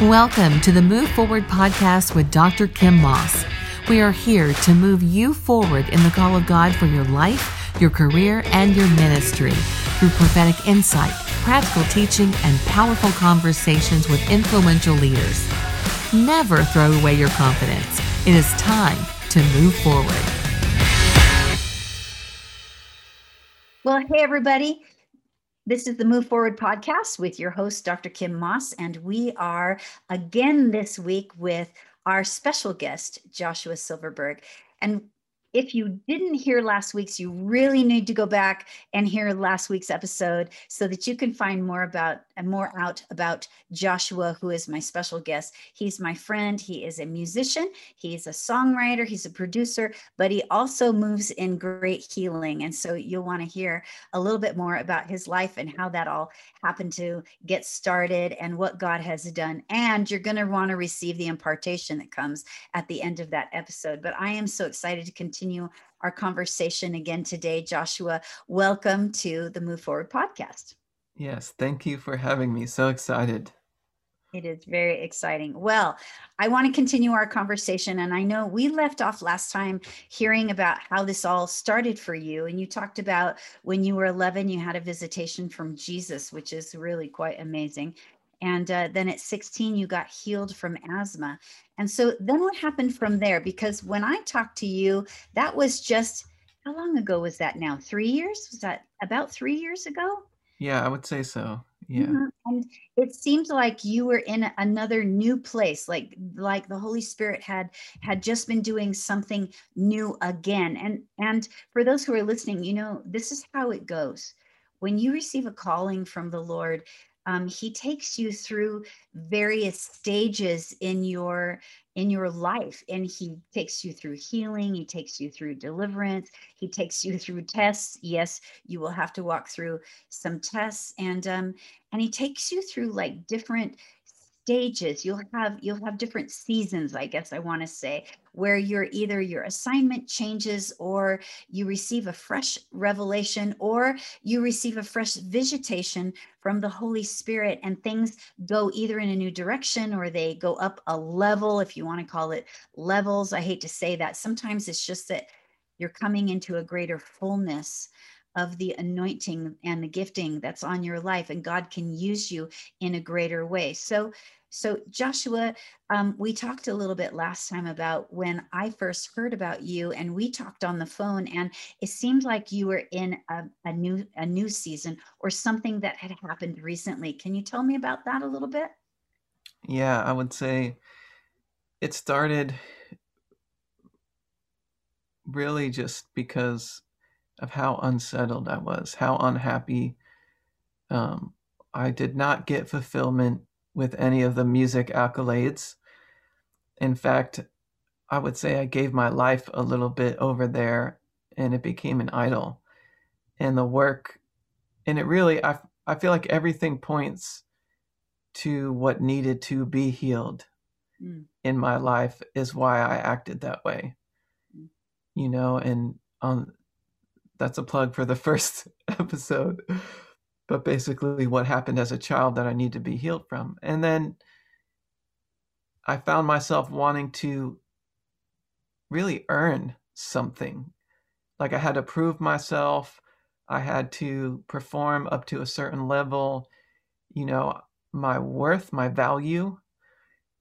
Welcome to the Move Forward podcast with Dr. Kim Moss. We are here to move you forward in the call of God for your life, your career, and your ministry through prophetic insight, practical teaching, and powerful conversations with influential leaders. Never throw away your confidence. It is time to move forward. Well, hey, everybody. This is the Move Forward podcast with your host, Dr. Kim Moss, and we are again this week with our special guest, Joshua Silverberg. And if you didn't hear last week's, you really need to go back and hear last week's episode so that you can find more about and more out about Joshua, who is my special guest. He's my friend. He is a musician. He's a songwriter. He's a producer, but he also moves in great healing. And so you'll want to hear a little bit more about his life and how that all happened to get started and what God has done. And you're going to want to receive the impartation that comes at the end of that episode. But I am so excited to continue continue our conversation again today. Joshua, welcome to the Move Forward podcast. Yes, thank you for having me. So excited. It is very exciting. Well, I want to continue our conversation. And I know we left off last time hearing about how this all started for you. And you talked about when you were 11, you had a visitation from Jesus, which is really quite amazing. And uh, then at 16, you got healed from asthma. And so then what happened from there? Because when I talked to you, that was just how long ago was that now? Three years? Was that about three years ago? Yeah, I would say so. Yeah. Mm-hmm. And it seemed like you were in another new place, like like the Holy Spirit had had just been doing something new again. And and for those who are listening, you know, this is how it goes. When you receive a calling from the Lord, um, he takes you through various stages in your in your life and he takes you through healing he takes you through deliverance he takes you through tests. Yes you will have to walk through some tests and um and he takes you through like different stages you'll have you'll have different seasons i guess i want to say where you're either your assignment changes or you receive a fresh revelation or you receive a fresh visitation from the holy spirit and things go either in a new direction or they go up a level if you want to call it levels. I hate to say that. Sometimes it's just that you're coming into a greater fullness of the anointing and the gifting that's on your life and god can use you in a greater way. So so joshua um, we talked a little bit last time about when i first heard about you and we talked on the phone and it seemed like you were in a, a new a new season or something that had happened recently can you tell me about that a little bit yeah i would say it started really just because of how unsettled I was, how unhappy. Um, I did not get fulfillment with any of the music accolades. In fact, I would say I gave my life a little bit over there and it became an idol. And the work, and it really, I, I feel like everything points to what needed to be healed mm. in my life is why I acted that way. Mm. You know, and on that's a plug for the first episode. But basically, what happened as a child that I need to be healed from. And then I found myself wanting to really earn something. Like I had to prove myself, I had to perform up to a certain level, you know, my worth, my value,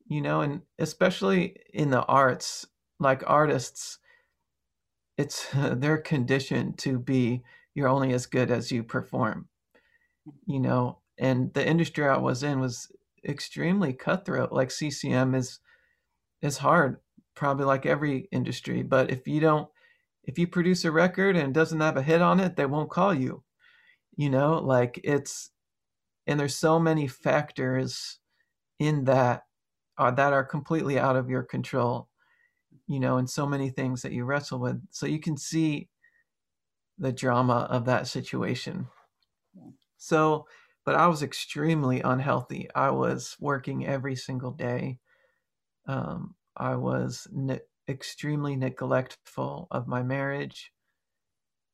you know, and especially in the arts, like artists, it's they're conditioned to be you're only as good as you perform you know and the industry i was in was extremely cutthroat like ccm is is hard probably like every industry but if you don't if you produce a record and doesn't have a hit on it they won't call you you know like it's and there's so many factors in that uh, that are completely out of your control you know, and so many things that you wrestle with. So you can see the drama of that situation. So, but I was extremely unhealthy. I was working every single day. Um, I was ne- extremely neglectful of my marriage.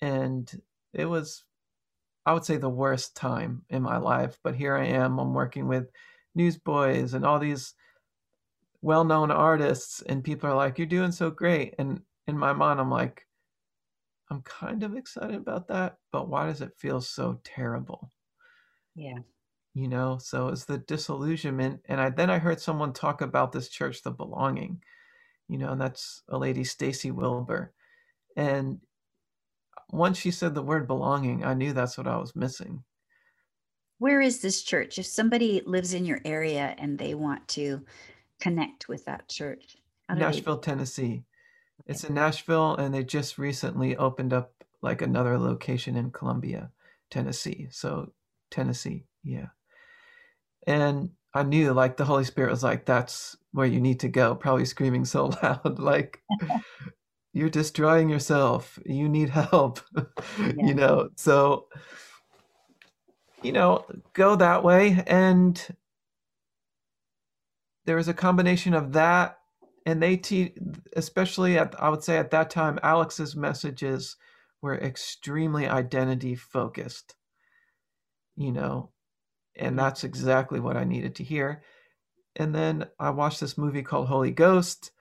And it was I would say the worst time in my life. But here I am. I'm working with newsboys and all these well-known artists, and people are like, "You're doing so great." And in my mind, I'm like, I'm kind of excited about that, but why does it feel so terrible? Yeah. You know, so it's the disillusionment. And I then I heard someone talk about this church, the belonging, you know, and that's a lady, Stacy Wilbur. And once she said the word belonging, I knew that's what I was missing. Where is this church? If somebody lives in your area and they want to connect with that church, Nashville, they... Tennessee. It's in Nashville, and they just recently opened up like another location in Columbia, Tennessee. So Tennessee, yeah. And I knew like the Holy Spirit was like, that's where you need to go, probably screaming so loud, like you're destroying yourself. You need help. Yeah. you know, so you know, go that way. And there was a combination of that and they teach, especially at I would say at that time, Alex's messages were extremely identity focused. You know, and that's exactly what I needed to hear. And then I watched this movie called Holy Ghost,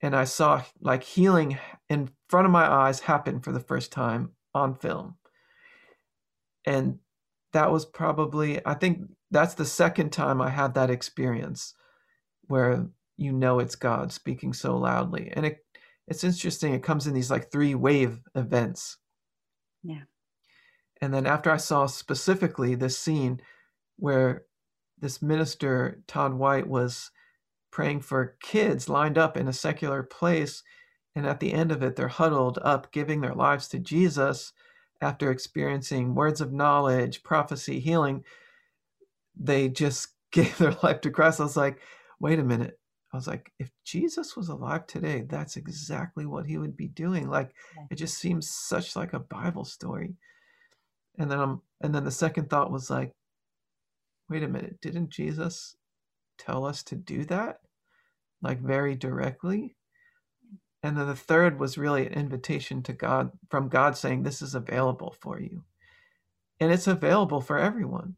and I saw like healing in front of my eyes happen for the first time on film. And that was probably, I think that's the second time I had that experience where you know it's God speaking so loudly. And it it's interesting. It comes in these like three wave events. Yeah. And then after I saw specifically this scene where this minister Todd White was praying for kids lined up in a secular place and at the end of it they're huddled up giving their lives to Jesus after experiencing words of knowledge, prophecy, healing, they just gave their life to Christ. I was like, wait a minute, I was like, if Jesus was alive today, that's exactly what he would be doing. Like it just seems such like a Bible story. And then I'm and then the second thought was like, wait a minute, didn't Jesus tell us to do that? Like very directly? And then the third was really an invitation to God from God saying, This is available for you. And it's available for everyone.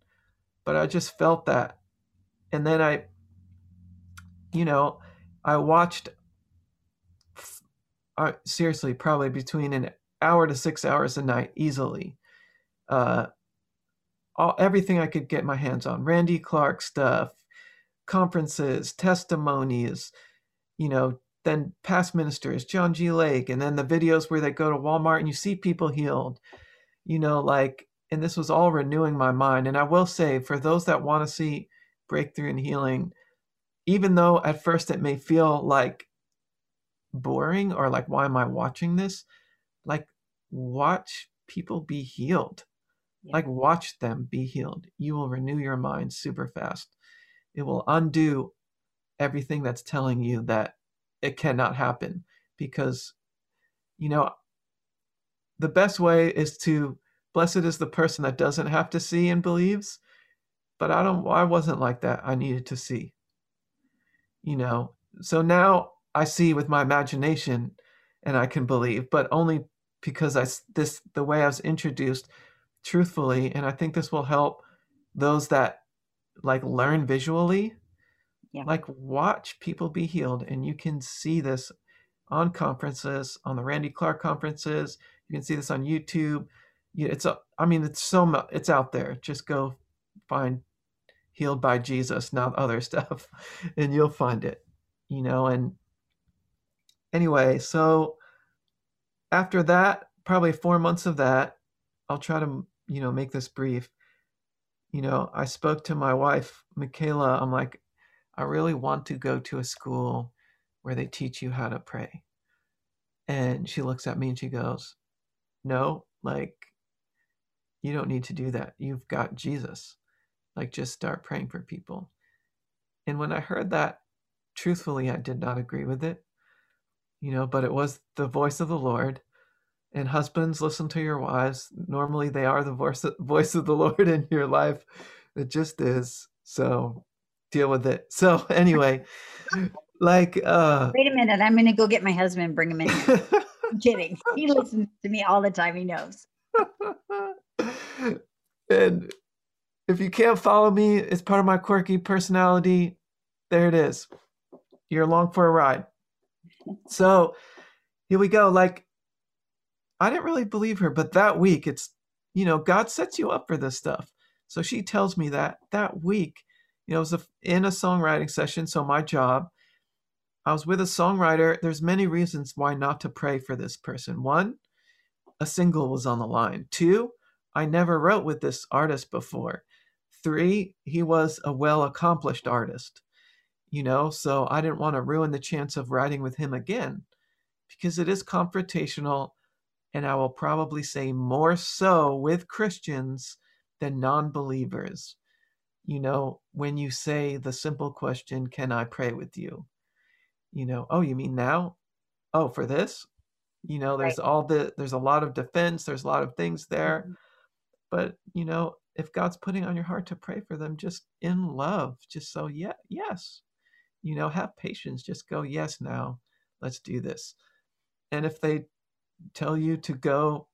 But I just felt that. And then I you know, I watched seriously probably between an hour to six hours a night easily. Uh, all, everything I could get my hands on, Randy Clark stuff, conferences, testimonies, you know, then past ministers, John G. Lake, and then the videos where they go to Walmart and you see people healed, you know, like, and this was all renewing my mind. And I will say, for those that want to see breakthrough and healing, even though at first it may feel like boring or like why am i watching this like watch people be healed yeah. like watch them be healed. You will renew your mind super fast it will undo everything that's telling you that it cannot happen because you know the best way is to blessed is the person that doesn't have to see and believes but i don't i wasn't like that. I needed to see. You know so now i see with my imagination and i can believe but only because i this the way i was introduced truthfully and i think this will help those that like learn visually yeah. like watch people be healed and you can see this on conferences on the randy clark conferences you can see this on youtube it's a, i mean it's so much it's out there just go find healed by Jesus, not other stuff, and you'll find it, you know. And anyway, so after that, probably four months of that, I'll try to, you know, make this brief. You know, I spoke to my wife, Michaela. I'm like, I really want to go to a school where they teach you how to pray. And she looks at me and she goes, No, like, you don't need to do that. You've got Jesus. Like, just start praying for people. And when I heard that, truthfully, I did not agree with it, you know, but it was the voice of the Lord. And husbands, listen to your wives. Normally, they are the voice, voice of the Lord in your life. It just is. So deal with it. So, anyway, like, uh, wait a minute. I'm going to go get my husband and bring him in. I'm kidding. He listens to me all the time. He knows. and if you can't follow me, it's part of my quirky personality. There it is. You're along for a ride. So here we go. Like, I didn't really believe her, but that week, it's, you know, God sets you up for this stuff. So she tells me that that week, you know, it was a, in a songwriting session. So my job, I was with a songwriter. There's many reasons why not to pray for this person. One, a single was on the line. Two, I never wrote with this artist before. Three, he was a well accomplished artist, you know, so I didn't want to ruin the chance of writing with him again because it is confrontational. And I will probably say more so with Christians than non believers. You know, when you say the simple question, Can I pray with you? You know, oh, you mean now? Oh, for this? You know, there's right. all the, there's a lot of defense, there's a lot of things there. Mm-hmm. But, you know, if God's putting on your heart to pray for them, just in love, just so, yeah, yes, you know, have patience, just go, yes, now, let's do this. And if they tell you to go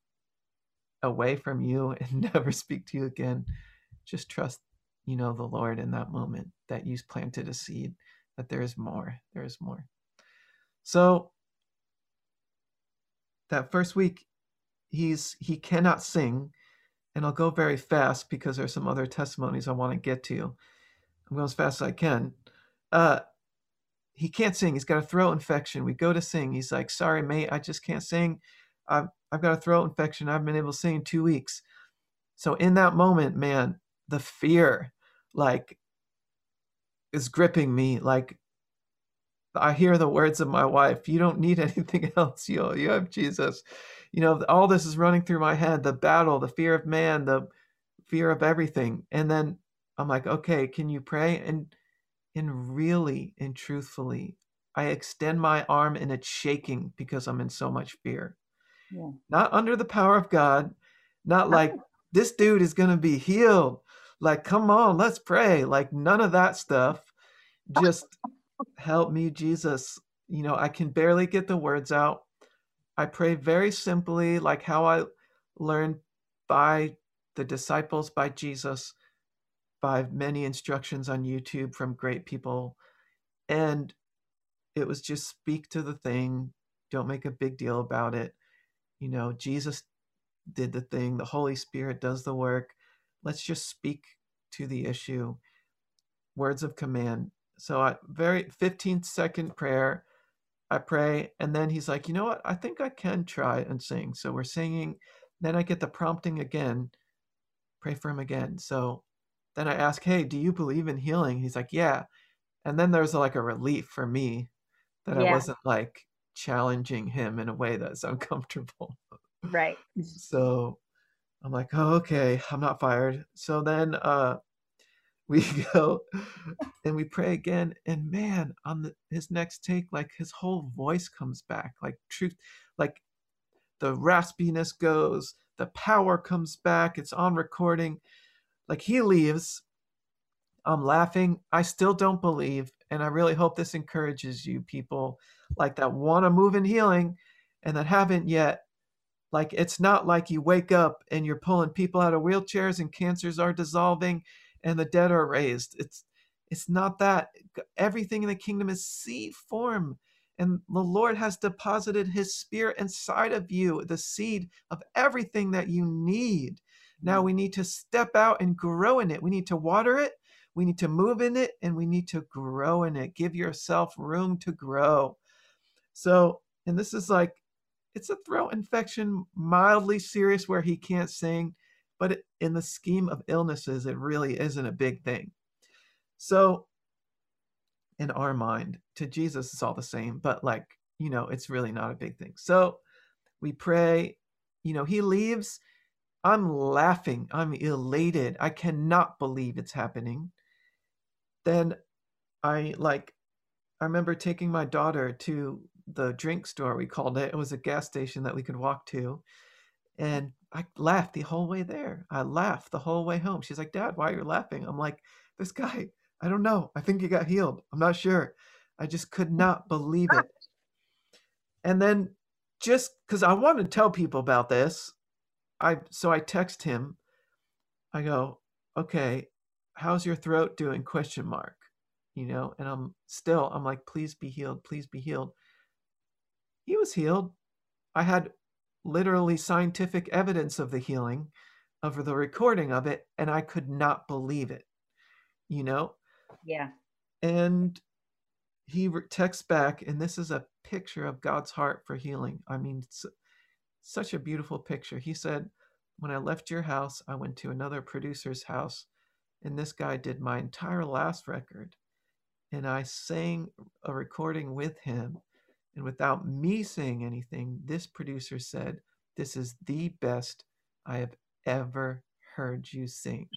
away from you and never speak to you again, just trust, you know, the Lord in that moment that you planted a seed, that there is more, there is more. So that first week, he's he cannot sing, and I'll go very fast because there are some other testimonies I want to get to. I'm going as fast as I can. Uh, he can't sing. He's got a throat infection. We go to sing. He's like, sorry, mate, I just can't sing. I've, I've got a throat infection. I've been able to sing in two weeks. So in that moment, man, the fear, like, is gripping me. Like, I hear the words of my wife, you don't need anything else. You, you have Jesus. You know, all this is running through my head the battle, the fear of man, the fear of everything. And then I'm like, okay, can you pray? And and really and truthfully, I extend my arm and it's shaking because I'm in so much fear. Yeah. Not under the power of God, not like this dude is going to be healed. Like, come on, let's pray. Like, none of that stuff. Just help me, Jesus. You know, I can barely get the words out. I pray very simply, like how I learned by the disciples, by Jesus by many instructions on YouTube from great people. And it was just speak to the thing, don't make a big deal about it. You know, Jesus did the thing, the Holy Spirit does the work. Let's just speak to the issue. Words of command. So I very 15 second prayer. I pray, and then he's like, you know what? I think I can try and sing. So we're singing. Then I get the prompting again. Pray for him again. So then I ask, hey, do you believe in healing? He's like, yeah. And then there's like a relief for me that yeah. I wasn't like challenging him in a way that's uncomfortable. Right. So I'm like, oh, okay, I'm not fired. So then uh we go and we pray again and man on the, his next take like his whole voice comes back like truth like the raspiness goes the power comes back it's on recording like he leaves. I'm laughing. I still don't believe. And I really hope this encourages you people like that want to move in healing and that haven't yet. Like it's not like you wake up and you're pulling people out of wheelchairs and cancers are dissolving and the dead are raised. It's it's not that. Everything in the kingdom is seed form. And the Lord has deposited his spirit inside of you, the seed of everything that you need. Now we need to step out and grow in it. We need to water it. We need to move in it and we need to grow in it. Give yourself room to grow. So, and this is like, it's a throat infection, mildly serious where he can't sing, but in the scheme of illnesses, it really isn't a big thing. So, in our mind, to Jesus, it's all the same, but like, you know, it's really not a big thing. So, we pray, you know, he leaves I'm laughing. I'm elated. I cannot believe it's happening. Then I like, I remember taking my daughter to the drink store, we called it. It was a gas station that we could walk to. And I laughed the whole way there. I laughed the whole way home. She's like, Dad, why are you laughing? I'm like, this guy, I don't know. I think he got healed. I'm not sure. I just could mm. not believe ah. it. And then just because I want to tell people about this, I so I text him I go, okay, how's your throat doing? Question mark. You know, and I'm still, I'm like, please be healed, please be healed. He was healed. I had literally scientific evidence of the healing, of the recording of it, and I could not believe it. You know? Yeah. And he texts back, and this is a picture of God's heart for healing. I mean, such a beautiful picture. He said, When I left your house, I went to another producer's house, and this guy did my entire last record. And I sang a recording with him. And without me saying anything, this producer said, This is the best I have ever heard you sing.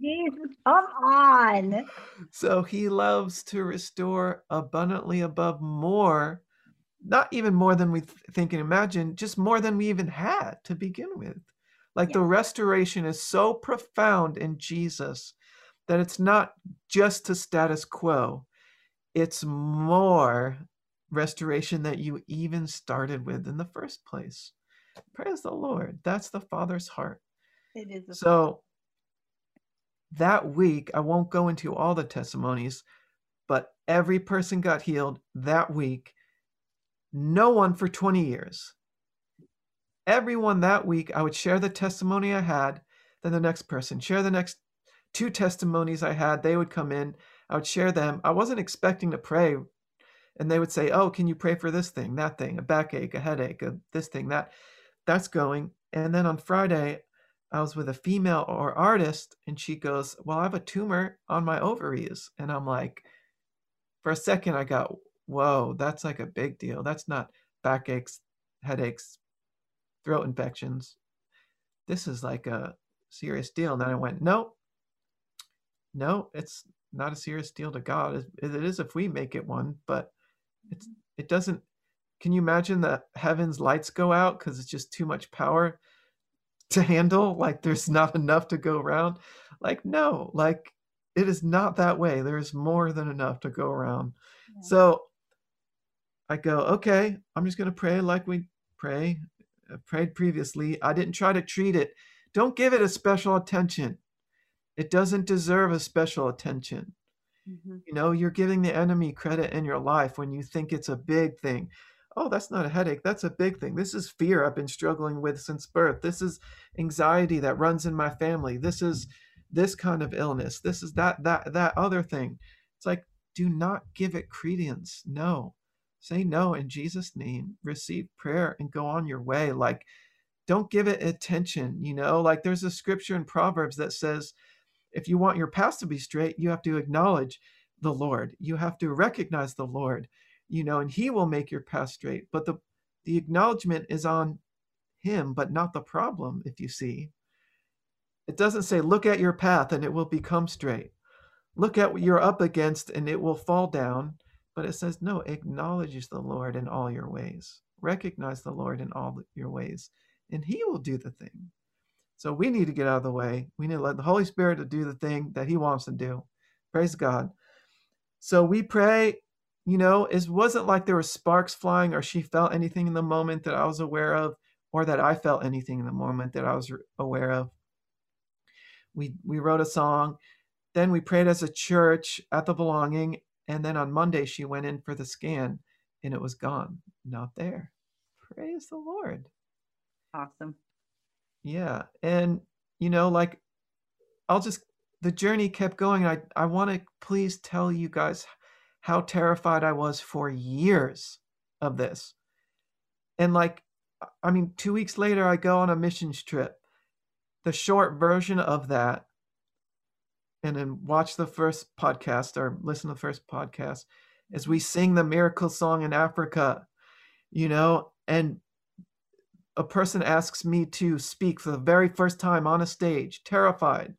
Jesus, come on. So he loves to restore abundantly above more, not even more than we think and imagine, just more than we even had to begin with. Like yeah. the restoration is so profound in Jesus that it's not just to status quo, it's more restoration that you even started with in the first place. Praise the Lord. That's the Father's heart. It is. So that week, I won't go into all the testimonies, but every person got healed that week. No one for 20 years. Everyone that week, I would share the testimony I had, then the next person, share the next two testimonies I had. They would come in, I would share them. I wasn't expecting to pray. And they would say, Oh, can you pray for this thing, that thing, a backache, a headache, a this thing, that? That's going. And then on Friday, I was with a female or artist, and she goes, Well, I have a tumor on my ovaries. And I'm like, For a second, I got, Whoa, that's like a big deal. That's not backaches, headaches, throat infections. This is like a serious deal. And then I went, No, no, it's not a serious deal to God. It is if we make it one, but it's it doesn't. Can you imagine the heavens lights go out because it's just too much power? to handle like there's not enough to go around like no like it is not that way there's more than enough to go around yeah. so i go okay i'm just going to pray like we pray I prayed previously i didn't try to treat it don't give it a special attention it doesn't deserve a special attention mm-hmm. you know you're giving the enemy credit in your life when you think it's a big thing oh, that's not a headache. That's a big thing. This is fear I've been struggling with since birth. This is anxiety that runs in my family. This is this kind of illness. This is that, that, that other thing. It's like, do not give it credence. No. Say no in Jesus' name. Receive prayer and go on your way. Like, don't give it attention. You know, like there's a scripture in Proverbs that says, if you want your path to be straight, you have to acknowledge the Lord. You have to recognize the Lord you know, and he will make your path straight. But the the acknowledgement is on him, but not the problem, if you see. It doesn't say, look at your path and it will become straight. Look at what you're up against and it will fall down. But it says, no, acknowledge the Lord in all your ways. Recognize the Lord in all your ways, and he will do the thing. So we need to get out of the way. We need to let the Holy Spirit to do the thing that he wants to do. Praise God. So we pray you know, it wasn't like there were sparks flying or she felt anything in the moment that I was aware of or that I felt anything in the moment that I was aware of. We we wrote a song, then we prayed as a church at the belonging, and then on Monday she went in for the scan and it was gone, not there. Praise the Lord. Awesome. Yeah, and you know like I'll just the journey kept going. I I want to please tell you guys how terrified I was for years of this. And like, I mean, two weeks later, I go on a missions trip. The short version of that, and then watch the first podcast or listen to the first podcast, as we sing the miracle song in Africa, you know, and a person asks me to speak for the very first time on a stage, terrified.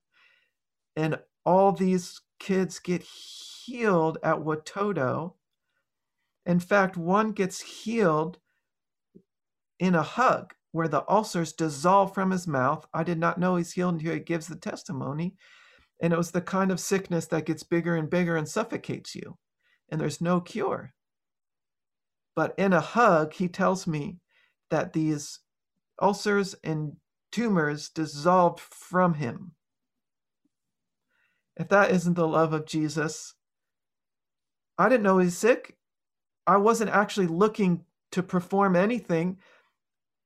And all these kids get healed at Watoto. In fact, one gets healed in a hug where the ulcers dissolve from his mouth. I did not know he's healed until he gives the testimony. And it was the kind of sickness that gets bigger and bigger and suffocates you, and there's no cure. But in a hug, he tells me that these ulcers and tumors dissolved from him. If that isn't the love of Jesus, I didn't know he's sick. I wasn't actually looking to perform anything.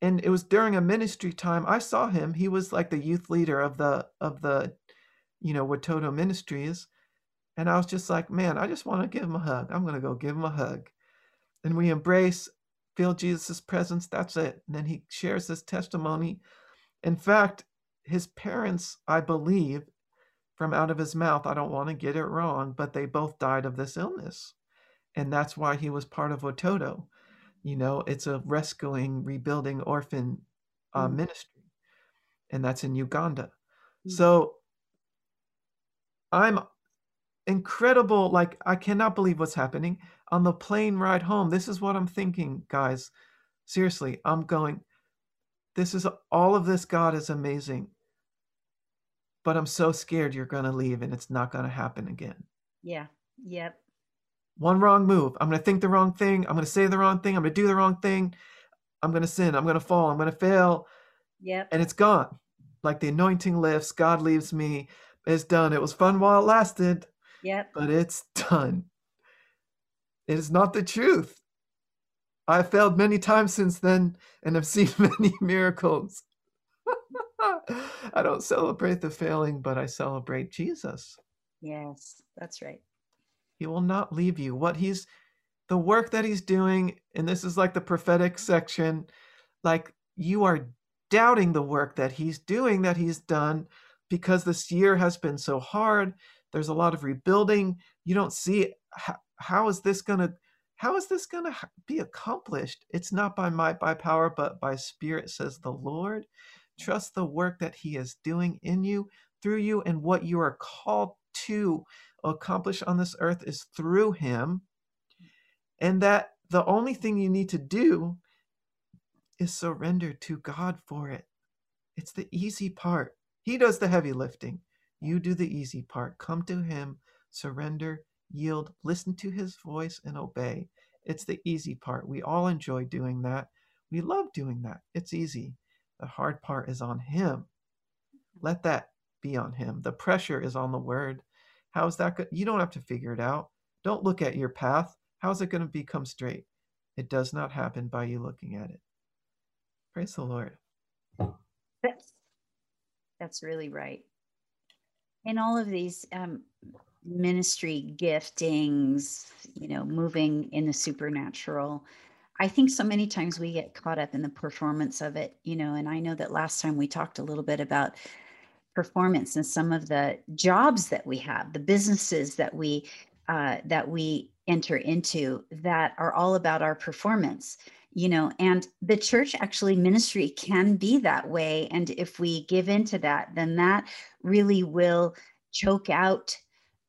And it was during a ministry time I saw him. He was like the youth leader of the of the, you know, Watoto Ministries. And I was just like, man, I just want to give him a hug. I'm gonna go give him a hug. And we embrace, feel Jesus' presence. That's it. And then he shares his testimony. In fact, his parents, I believe, from out of his mouth. I don't want to get it wrong, but they both died of this illness. And that's why he was part of Watoto. You know, it's a rescuing, rebuilding orphan uh, mm. ministry. And that's in Uganda. Mm. So I'm incredible. Like, I cannot believe what's happening. On the plane ride home, this is what I'm thinking, guys. Seriously, I'm going, this is all of this, God is amazing but I'm so scared you're going to leave and it's not going to happen again. Yeah. Yep. One wrong move. I'm going to think the wrong thing. I'm going to say the wrong thing. I'm going to do the wrong thing. I'm going to sin. I'm going to fall. I'm going to fail. Yep. And it's gone. Like the anointing lifts, God leaves me. It's done. It was fun while it lasted. Yep. But it's done. It is not the truth. I've failed many times since then and have seen many miracles. I don't celebrate the failing, but I celebrate Jesus. Yes, that's right. He will not leave you. What he's, the work that he's doing, and this is like the prophetic section, like you are doubting the work that he's doing, that he's done, because this year has been so hard. There's a lot of rebuilding. You don't see how, how is this going to how is this going to be accomplished? It's not by might, by power, but by spirit, says the Lord. Trust the work that He is doing in you, through you, and what you are called to accomplish on this earth is through Him. And that the only thing you need to do is surrender to God for it. It's the easy part. He does the heavy lifting. You do the easy part. Come to Him, surrender, yield, listen to His voice, and obey. It's the easy part. We all enjoy doing that. We love doing that. It's easy. The hard part is on him. Let that be on him. The pressure is on the word. How is that good? You don't have to figure it out. Don't look at your path. How is it going to become straight? It does not happen by you looking at it. Praise the Lord. That's, that's really right. In all of these um, ministry giftings, you know, moving in the supernatural, I think so many times we get caught up in the performance of it, you know, and I know that last time we talked a little bit about performance and some of the jobs that we have, the businesses that we uh, that we enter into that are all about our performance you know and the church actually ministry can be that way and if we give into that then that really will choke out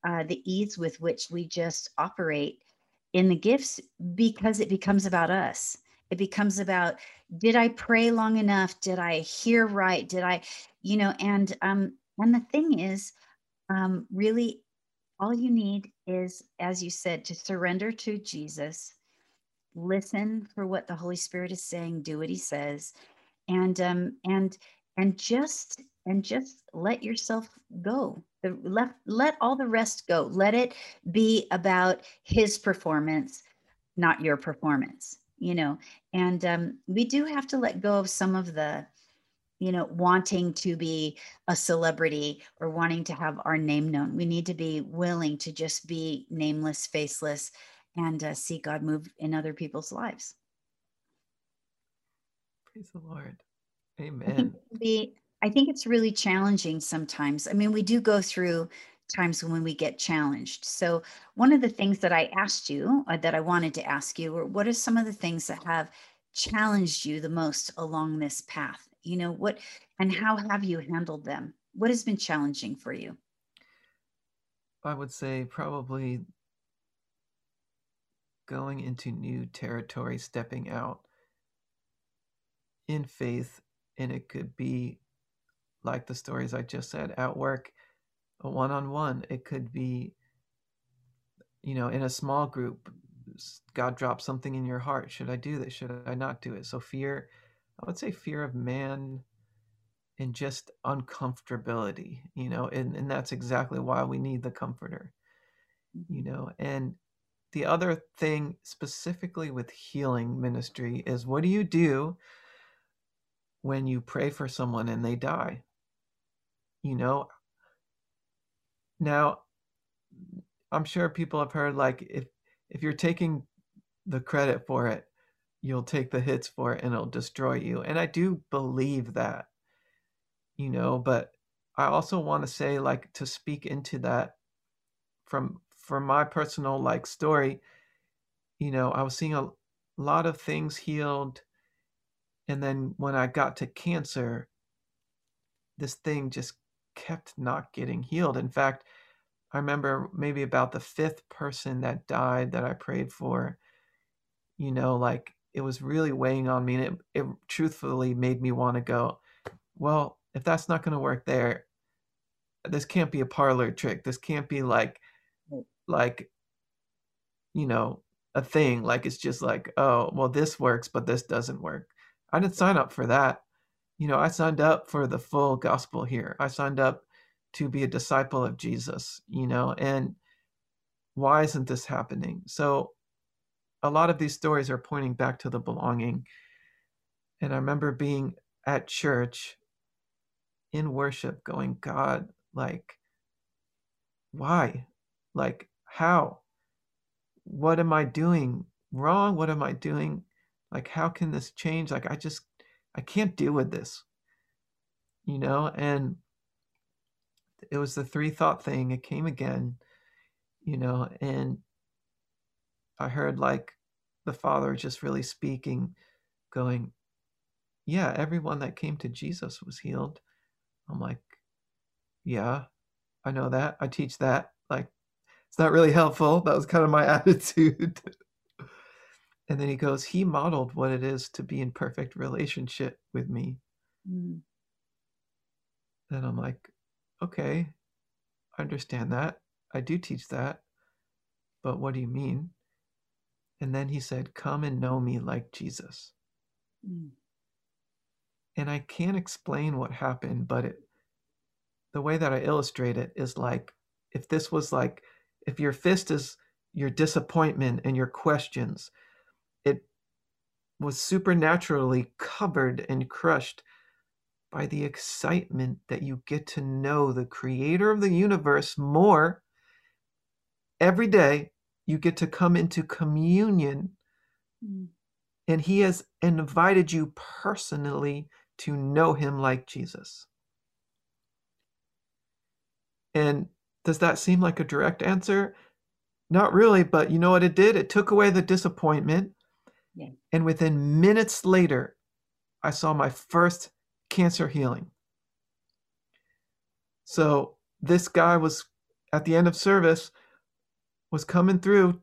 uh, the ease with which we just operate in the gifts because it becomes about us. It becomes about did I pray long enough? Did I hear right? Did I, you know, and um and the thing is um really all you need is as you said to surrender to Jesus, listen for what the Holy Spirit is saying, do what he says and um and and just and just let yourself go. The let let all the rest go. Let it be about his performance not your performance you know? And um, we do have to let go of some of the you know wanting to be a celebrity or wanting to have our name known. We need to be willing to just be nameless faceless and uh, see god move in other people's lives praise the lord amen be I think it's really challenging sometimes. I mean, we do go through times when we get challenged. So, one of the things that I asked you, uh, that I wanted to ask you, were what are some of the things that have challenged you the most along this path? You know, what and how have you handled them? What has been challenging for you? I would say probably going into new territory, stepping out in faith, and it could be like the stories I just said, at work, a one on one. It could be, you know, in a small group. God drops something in your heart. Should I do this? Should I not do it? So, fear, I would say fear of man and just uncomfortability, you know, and, and that's exactly why we need the comforter, you know. And the other thing specifically with healing ministry is what do you do when you pray for someone and they die? You know, now I'm sure people have heard like if if you're taking the credit for it, you'll take the hits for it and it'll destroy you. And I do believe that, you know, but I also want to say like to speak into that from from my personal like story, you know, I was seeing a lot of things healed and then when I got to cancer, this thing just kept not getting healed. In fact, I remember maybe about the fifth person that died that I prayed for, you know, like it was really weighing on me. And it, it truthfully made me want to go, well, if that's not going to work there, this can't be a parlor trick. This can't be like, like, you know, a thing. Like it's just like, oh, well, this works, but this doesn't work. I didn't sign up for that. You know, I signed up for the full gospel here. I signed up to be a disciple of Jesus, you know, and why isn't this happening? So a lot of these stories are pointing back to the belonging. And I remember being at church in worship going, God, like, why? Like, how? What am I doing wrong? What am I doing? Like, how can this change? Like, I just, I can't deal with this, you know? And it was the three thought thing. It came again, you know, and I heard like the Father just really speaking, going, Yeah, everyone that came to Jesus was healed. I'm like, Yeah, I know that. I teach that. It's not really helpful. That was kind of my attitude. and then he goes, He modeled what it is to be in perfect relationship with me. Mm. And I'm like, Okay, I understand that. I do teach that. But what do you mean? And then he said, Come and know me like Jesus. Mm. And I can't explain what happened, but it, the way that I illustrate it is like if this was like, if your fist is your disappointment and your questions, it was supernaturally covered and crushed by the excitement that you get to know the creator of the universe more every day you get to come into communion Mm. and he has invited you personally to know him like Jesus. And does that seem like a direct answer? Not really, but you know what it did? It took away the disappointment. Yeah. And within minutes later, I saw my first cancer healing. So this guy was at the end of service was coming through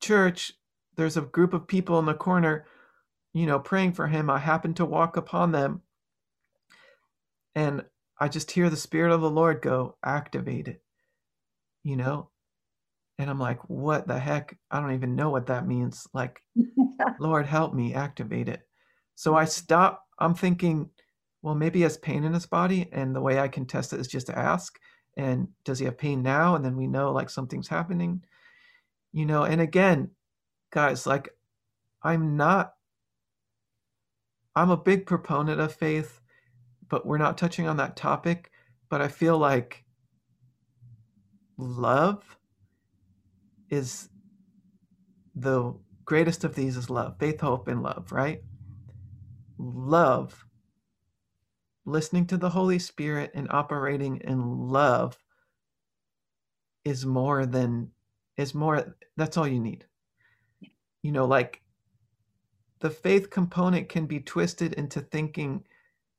church there's a group of people in the corner you know praying for him i happened to walk upon them and i just hear the spirit of the lord go activate it you know? And i'm like what the heck? I don't even know what that means. Like lord help me activate it. So i stop i'm thinking well maybe he has pain in his body and the way i can test it is just to ask and does he have pain now and then we know like something's happening. You know and again guys like i'm not i'm a big proponent of faith but we're not touching on that topic but i feel like love is the greatest of these is love faith hope and love right? Love listening to the holy spirit and operating in love is more than is more that's all you need. You know like the faith component can be twisted into thinking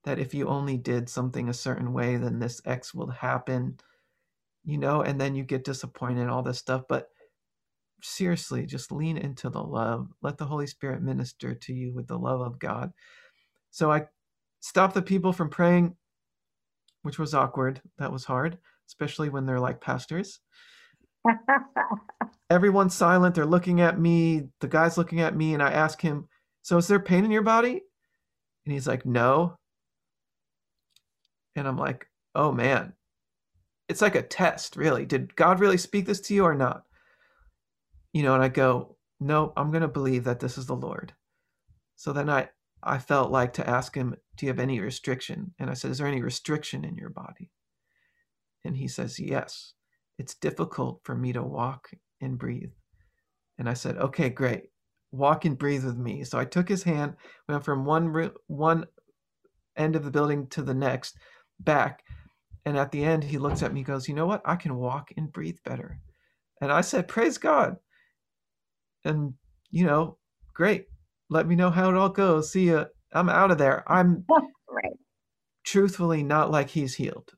that if you only did something a certain way then this x will happen you know and then you get disappointed and all this stuff but seriously just lean into the love let the holy spirit minister to you with the love of god so i stopped the people from praying which was awkward that was hard especially when they're like pastors everyone's silent. They're looking at me. The guy's looking at me, and I ask him, So is there pain in your body? And he's like, No. And I'm like, oh man, it's like a test, really. Did God really speak this to you or not? You know, and I go, no, I'm going to believe that this is the Lord. So then I, I felt like to ask him, do you have any restriction? And I said, is there any restriction in your body? And he says, yes. It's difficult for me to walk and breathe. And I said, okay, great. Walk and breathe with me. So I took his hand, went from one one end of the building to the next, back. And at the end, he looks at me, goes, You know what? I can walk and breathe better. And I said, Praise God. And, you know, great. Let me know how it all goes. See ya. I'm out of there. I'm right. truthfully not like he's healed.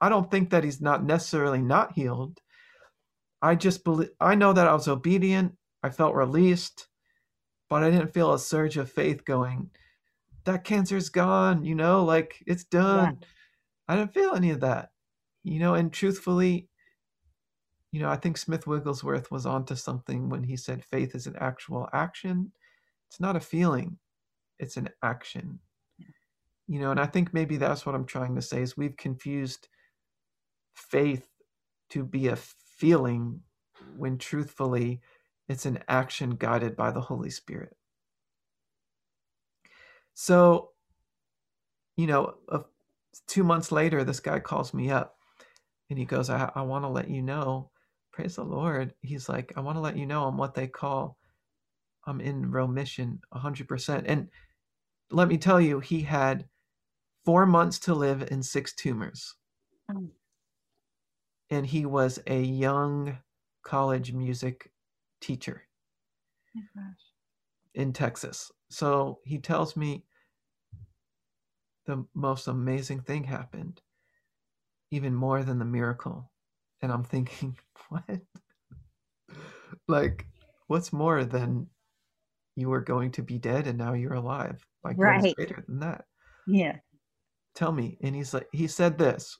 I don't think that he's not necessarily not healed. I just believe, I know that I was obedient. I felt released, but I didn't feel a surge of faith going, that cancer's gone, you know, like it's done. Yeah. I didn't feel any of that, you know, and truthfully, you know, I think Smith Wigglesworth was onto something when he said faith is an actual action. It's not a feeling, it's an action. Yeah. You know, and I think maybe that's what I'm trying to say is we've confused faith to be a feeling when truthfully it's an action guided by the Holy Spirit. So, you know, uh, two months later, this guy calls me up and he goes, I, I want to let you know, praise the Lord. He's like, I want to let you know I'm what they call, I'm in remission 100%. And let me tell you, he had four months to live and six tumors. Oh. And he was a young college music teacher oh in Texas. So he tells me the most amazing thing happened, even more than the miracle. And I'm thinking, what? like, what's more than you were going to be dead and now you're alive? Like, right. what's greater than that? Yeah. Tell me. And he's like, he said this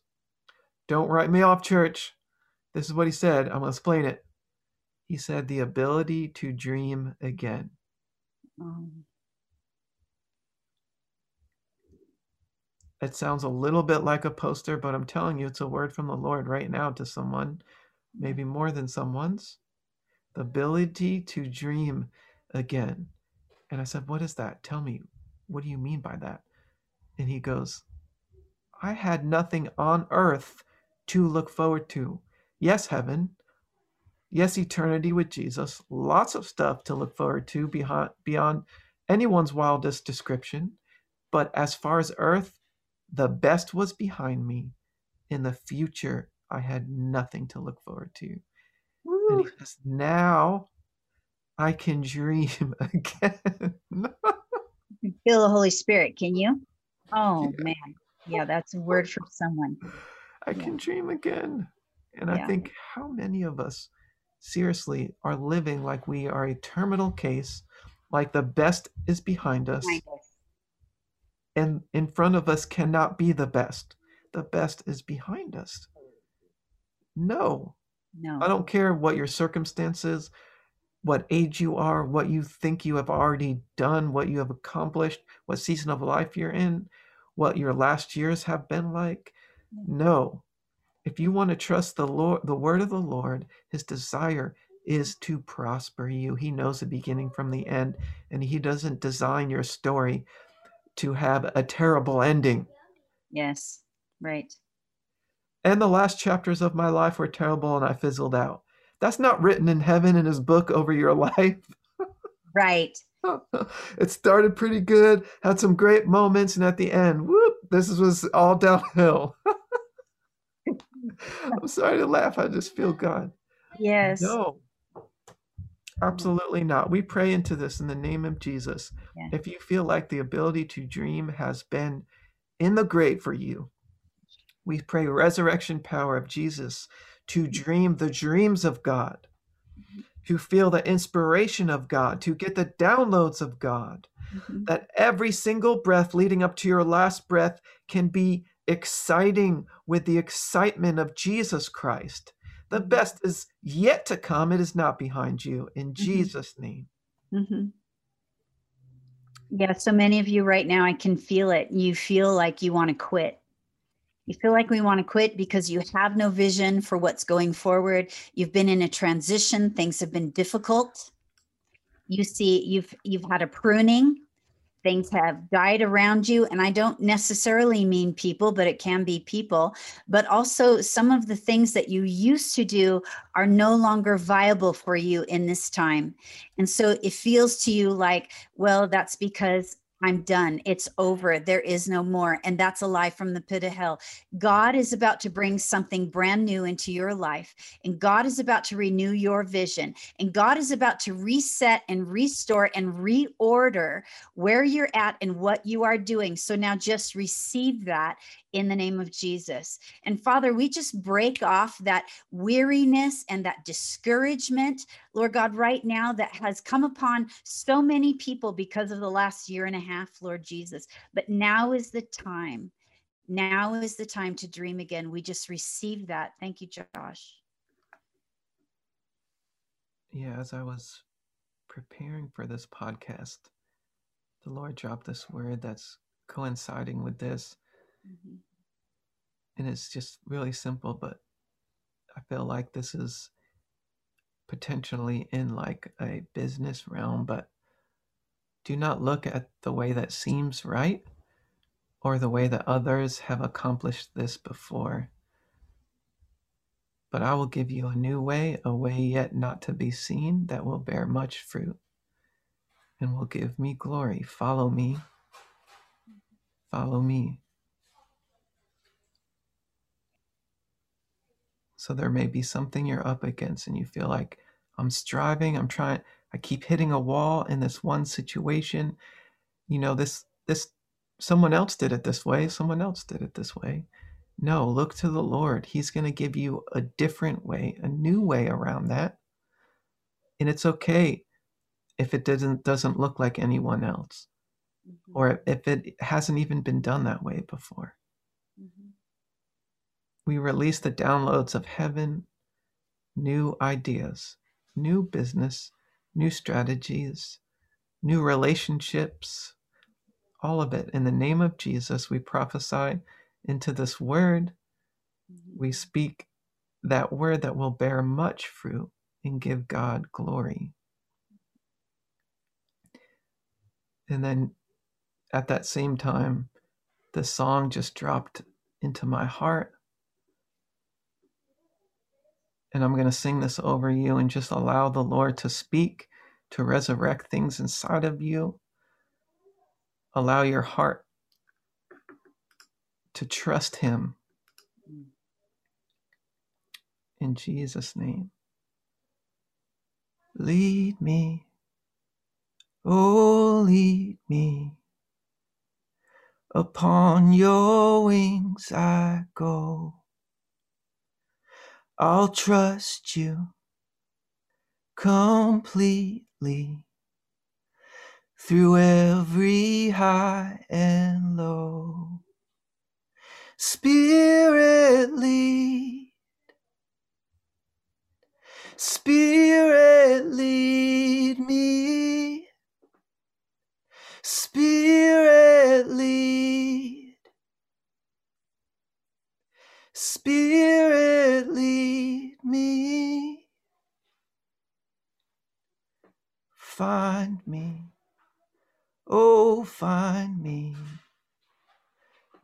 Don't write me off, church. This is what he said. I'm going to explain it. He said, the ability to dream again. Um, it sounds a little bit like a poster, but I'm telling you, it's a word from the Lord right now to someone, maybe more than someone's. The ability to dream again. And I said, What is that? Tell me, what do you mean by that? And he goes, I had nothing on earth to look forward to. Yes, heaven, yes, eternity with Jesus, lots of stuff to look forward to beyond, beyond anyone's wildest description. But as far as earth, the best was behind me. In the future, I had nothing to look forward to. Woo. And he says, Now I can dream again. feel the Holy Spirit, can you? Oh, yeah. man. Yeah, that's a word from someone. I yeah. can dream again. And yeah. I think how many of us seriously are living like we are a terminal case, like the best is behind us, and in front of us cannot be the best. The best is behind us. No. No. I don't care what your circumstances, what age you are, what you think you have already done, what you have accomplished, what season of life you're in, what your last years have been like. Mm. No. If you want to trust the Lord, the word of the Lord, his desire is to prosper you. He knows the beginning from the end, and he doesn't design your story to have a terrible ending. Yes, right. And the last chapters of my life were terrible and I fizzled out. That's not written in heaven in his book over your life. right. it started pretty good, had some great moments, and at the end, whoop, this was all downhill. I'm sorry to laugh. I just feel God. Yes. No. Mm-hmm. Absolutely not. We pray into this in the name of Jesus. Yeah. If you feel like the ability to dream has been in the grave for you, we pray resurrection power of Jesus to mm-hmm. dream the dreams of God, mm-hmm. to feel the inspiration of God, to get the downloads of God, mm-hmm. that every single breath leading up to your last breath can be exciting with the excitement of Jesus Christ. The best is yet to come. It is not behind you. In mm-hmm. Jesus' name. Mm-hmm. Yeah, so many of you right now, I can feel it. You feel like you want to quit. You feel like we want to quit because you have no vision for what's going forward. You've been in a transition, things have been difficult. You see you've you've had a pruning things have died around you and i don't necessarily mean people but it can be people. But also some of the things that you used to do are no longer viable for you in this time. And so it feels to you like well that's because I'm done. It's over. There is no more. And that's a lie from the pit of hell. God is about to bring something brand new into your life. And God is about to renew your vision. And God is about to reset and restore and reorder where you're at and what you are doing. So now just receive that in the name of Jesus. And Father, we just break off that weariness and that discouragement, Lord God, right now that has come upon so many people because of the last year and a half, Lord Jesus. But now is the time. Now is the time to dream again. We just receive that. Thank you, Josh. Yeah, as I was preparing for this podcast, the Lord dropped this word that's coinciding with this. Mm-hmm. And it's just really simple, but I feel like this is potentially in like a business realm, but do not look at the way that seems right or the way that others have accomplished this before. But I will give you a new way, a way yet not to be seen, that will bear much fruit and will give me glory. Follow me. Follow me. So there may be something you're up against and you feel like I'm striving, I'm trying, I keep hitting a wall in this one situation. You know, this this someone else did it this way, someone else did it this way. No, look to the Lord. He's going to give you a different way, a new way around that. And it's okay if it doesn't doesn't look like anyone else mm-hmm. or if it hasn't even been done that way before. Mm-hmm. We release the downloads of heaven, new ideas, new business, new strategies, new relationships, all of it. In the name of Jesus, we prophesy into this word. We speak that word that will bear much fruit and give God glory. And then at that same time, the song just dropped into my heart and I'm going to sing this over you and just allow the Lord to speak, to resurrect things inside of you. Allow your heart to trust Him. In Jesus' name. Lead me, oh, lead me. Upon your wings I go. I'll trust you completely through every high and low. Spirit lead, Spirit lead me, Spirit lead. Spirit, lead me. Find me, oh, find me,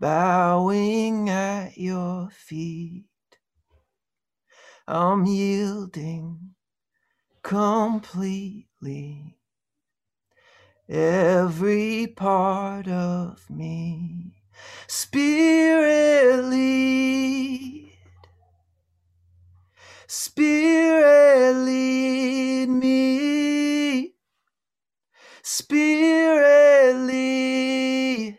bowing at your feet. I'm yielding completely every part of me. Spirit lead, Spirit lead me, Spirit lead,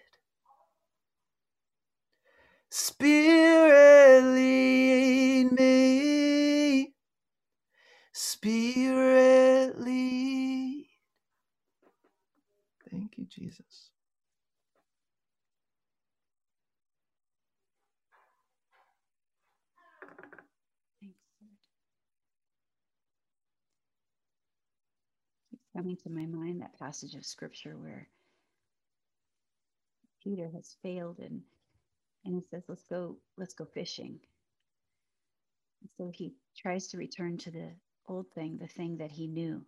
Spirit lead me, Spirit lead. Thank you, Jesus. Coming to my mind that passage of scripture where Peter has failed and and he says, "Let's go, let's go fishing." And so he tries to return to the old thing, the thing that he knew.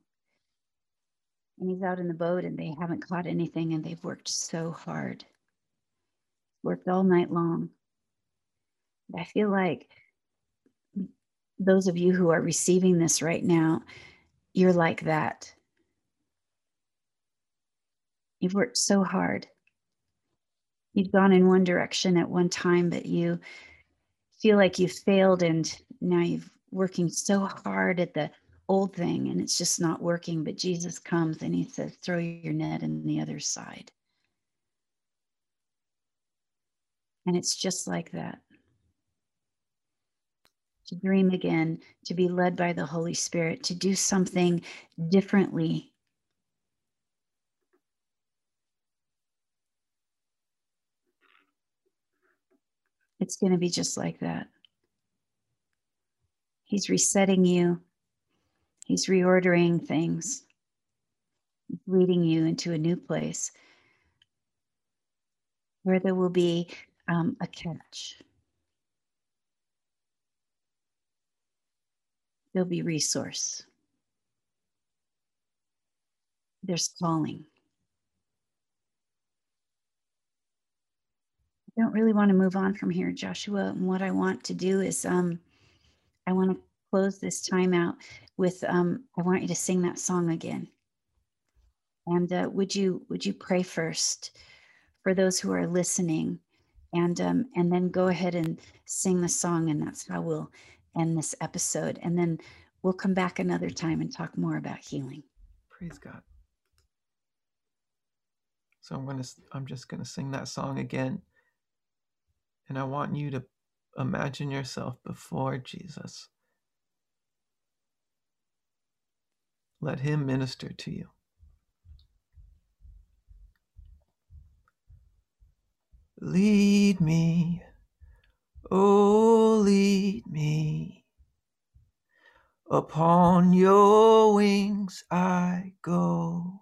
And he's out in the boat, and they haven't caught anything, and they've worked so hard, worked all night long. I feel like those of you who are receiving this right now, you're like that. You've worked so hard. You've gone in one direction at one time, but you feel like you've failed, and now you're working so hard at the old thing, and it's just not working. But Jesus comes and He says, "Throw your net in the other side." And it's just like that to dream again, to be led by the Holy Spirit, to do something differently. It's going to be just like that. He's resetting you, He's reordering things, leading you into a new place where there will be um, a catch. there'll be resource. There's calling. Don't really want to move on from here, Joshua. And what I want to do is um, I want to close this time out with um, I want you to sing that song again. And uh, would you would you pray first for those who are listening, and um, and then go ahead and sing the song, and that's how we'll end this episode. And then we'll come back another time and talk more about healing. Praise God. So I'm to I'm just to sing that song again. And I want you to imagine yourself before Jesus. Let him minister to you. Lead me Oh, lead me. Upon your wings I go.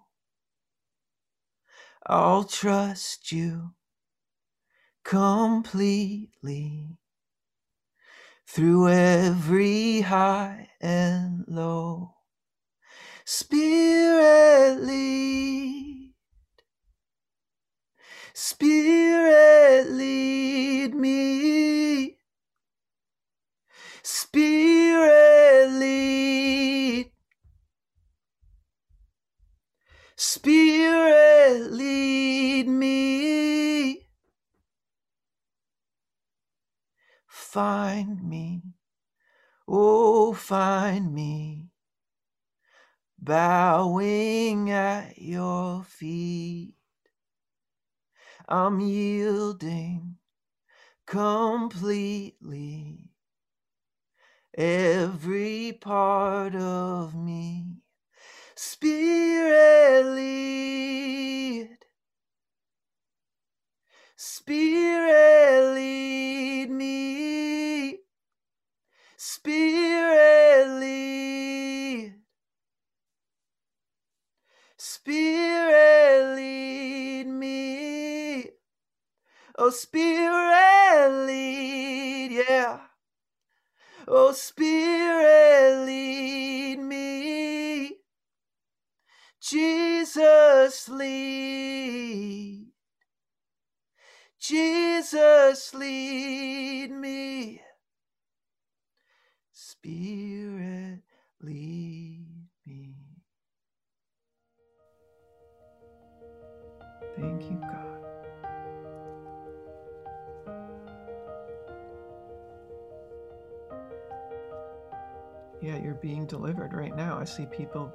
I'll trust you completely through every high and low. Spirit lead, Spirit lead me. Spirit lead. Spirit lead me. Find me, oh, find me, bowing at your feet. I'm yielding completely. Every part of me, Spirit lead, Spirit lead me, Spirit lead, Spirit lead me, oh Spirit lead, yeah. Oh, Spirit, lead me. Jesus, lead. Jesus, lead me. Spirit, lead me. Thank you, God. Yeah, you're being delivered right now. I see people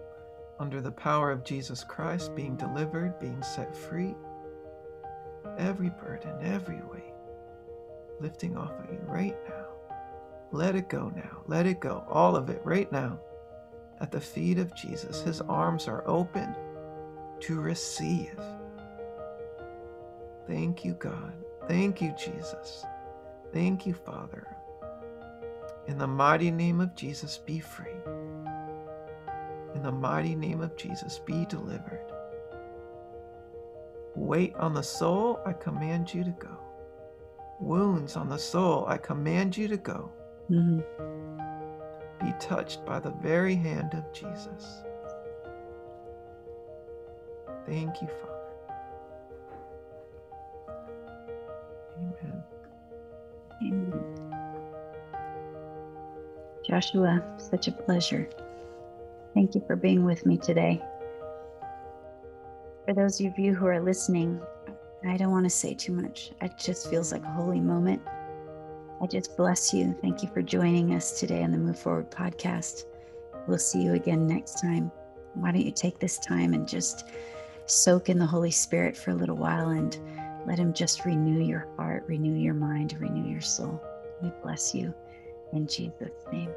under the power of Jesus Christ being delivered, being set free. Every burden, every weight lifting off of you right now. Let it go now. Let it go. All of it right now. At the feet of Jesus, his arms are open to receive. Thank you, God. Thank you, Jesus. Thank you, Father. In the mighty name of Jesus, be free. In the mighty name of Jesus, be delivered. Wait on the soul, I command you to go. wounds on the soul, I command you to go. Mm-hmm. Be touched by the very hand of Jesus. Thank you, Father. Amen. Amen. Joshua, such a pleasure. Thank you for being with me today. For those of you who are listening, I don't want to say too much. It just feels like a holy moment. I just bless you. Thank you for joining us today on the Move Forward podcast. We'll see you again next time. Why don't you take this time and just soak in the Holy Spirit for a little while and let Him just renew your heart, renew your mind, renew your soul. We bless you in Jesus' name.